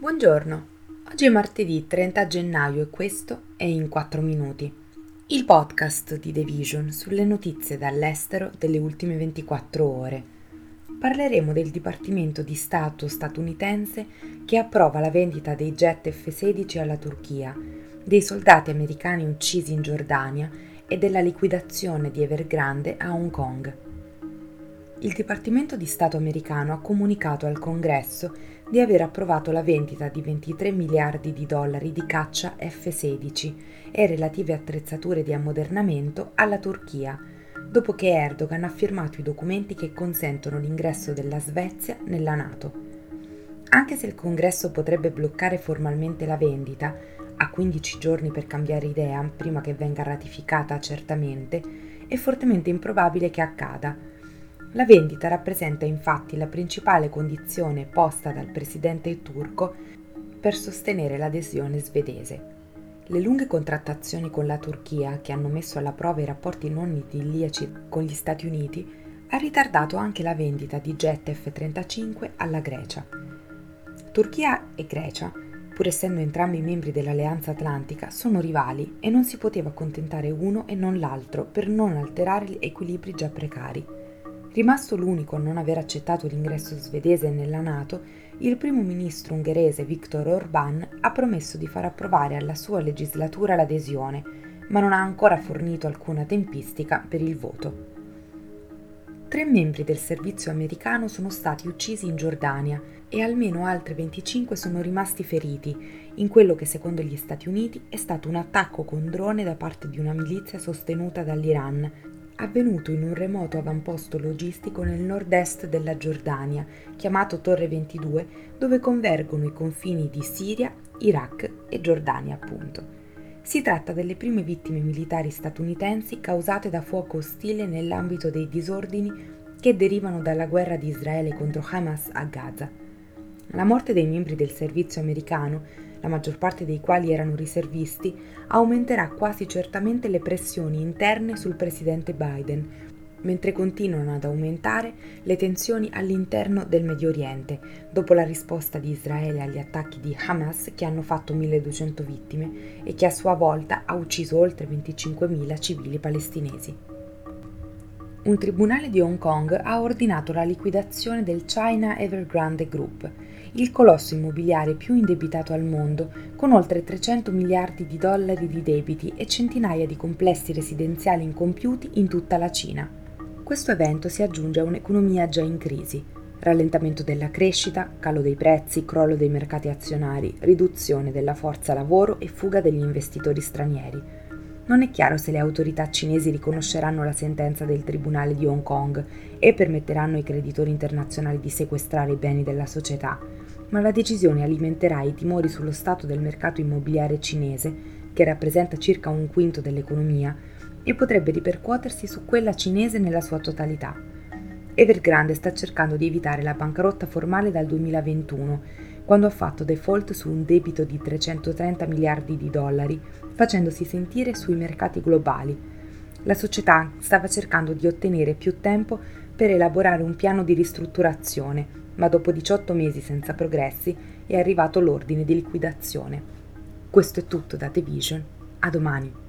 Buongiorno, oggi è martedì 30 gennaio e questo è In 4 Minuti, il podcast di The Vision sulle notizie dall'estero delle ultime 24 ore. Parleremo del Dipartimento di Stato statunitense che approva la vendita dei jet F-16 alla Turchia, dei soldati americani uccisi in Giordania e della liquidazione di Evergrande a Hong Kong. Il Dipartimento di Stato americano ha comunicato al Congresso di aver approvato la vendita di 23 miliardi di dollari di caccia F-16 e relative attrezzature di ammodernamento alla Turchia, dopo che Erdogan ha firmato i documenti che consentono l'ingresso della Svezia nella Nato. Anche se il Congresso potrebbe bloccare formalmente la vendita, a 15 giorni per cambiare idea prima che venga ratificata certamente, è fortemente improbabile che accada la vendita rappresenta infatti la principale condizione posta dal presidente turco per sostenere l'adesione svedese. Le lunghe contrattazioni con la Turchia, che hanno messo alla prova i rapporti non idilliaci con gli Stati Uniti, ha ritardato anche la vendita di jet F-35 alla Grecia. Turchia e Grecia, pur essendo entrambi membri dell'Alleanza Atlantica, sono rivali e non si poteva accontentare uno e non l'altro per non alterare gli equilibri già precari. Rimasto l'unico a non aver accettato l'ingresso svedese nella Nato, il primo ministro ungherese Viktor Orbán ha promesso di far approvare alla sua legislatura l'adesione, ma non ha ancora fornito alcuna tempistica per il voto. Tre membri del servizio americano sono stati uccisi in Giordania e almeno altri 25 sono rimasti feriti in quello che secondo gli Stati Uniti è stato un attacco con drone da parte di una milizia sostenuta dall'Iran avvenuto in un remoto avamposto logistico nel nord-est della Giordania, chiamato Torre 22, dove convergono i confini di Siria, Iraq e Giordania, appunto. Si tratta delle prime vittime militari statunitensi causate da fuoco ostile nell'ambito dei disordini che derivano dalla guerra di Israele contro Hamas a Gaza. La morte dei membri del servizio americano la maggior parte dei quali erano riservisti, aumenterà quasi certamente le pressioni interne sul presidente Biden, mentre continuano ad aumentare le tensioni all'interno del Medio Oriente, dopo la risposta di Israele agli attacchi di Hamas che hanno fatto 1200 vittime e che a sua volta ha ucciso oltre 25.000 civili palestinesi. Un tribunale di Hong Kong ha ordinato la liquidazione del China Evergrande Group, il colosso immobiliare più indebitato al mondo, con oltre 300 miliardi di dollari di debiti e centinaia di complessi residenziali incompiuti in tutta la Cina. Questo evento si aggiunge a un'economia già in crisi. Rallentamento della crescita, calo dei prezzi, crollo dei mercati azionari, riduzione della forza lavoro e fuga degli investitori stranieri. Non è chiaro se le autorità cinesi riconosceranno la sentenza del Tribunale di Hong Kong e permetteranno ai creditori internazionali di sequestrare i beni della società, ma la decisione alimenterà i timori sullo stato del mercato immobiliare cinese, che rappresenta circa un quinto dell'economia, e potrebbe ripercuotersi su quella cinese nella sua totalità. Evergrande sta cercando di evitare la bancarotta formale dal 2021, quando ha fatto default su un debito di 330 miliardi di dollari, facendosi sentire sui mercati globali. La società stava cercando di ottenere più tempo per elaborare un piano di ristrutturazione, ma dopo 18 mesi senza progressi è arrivato l'ordine di liquidazione. Questo è tutto da The Vision. A domani.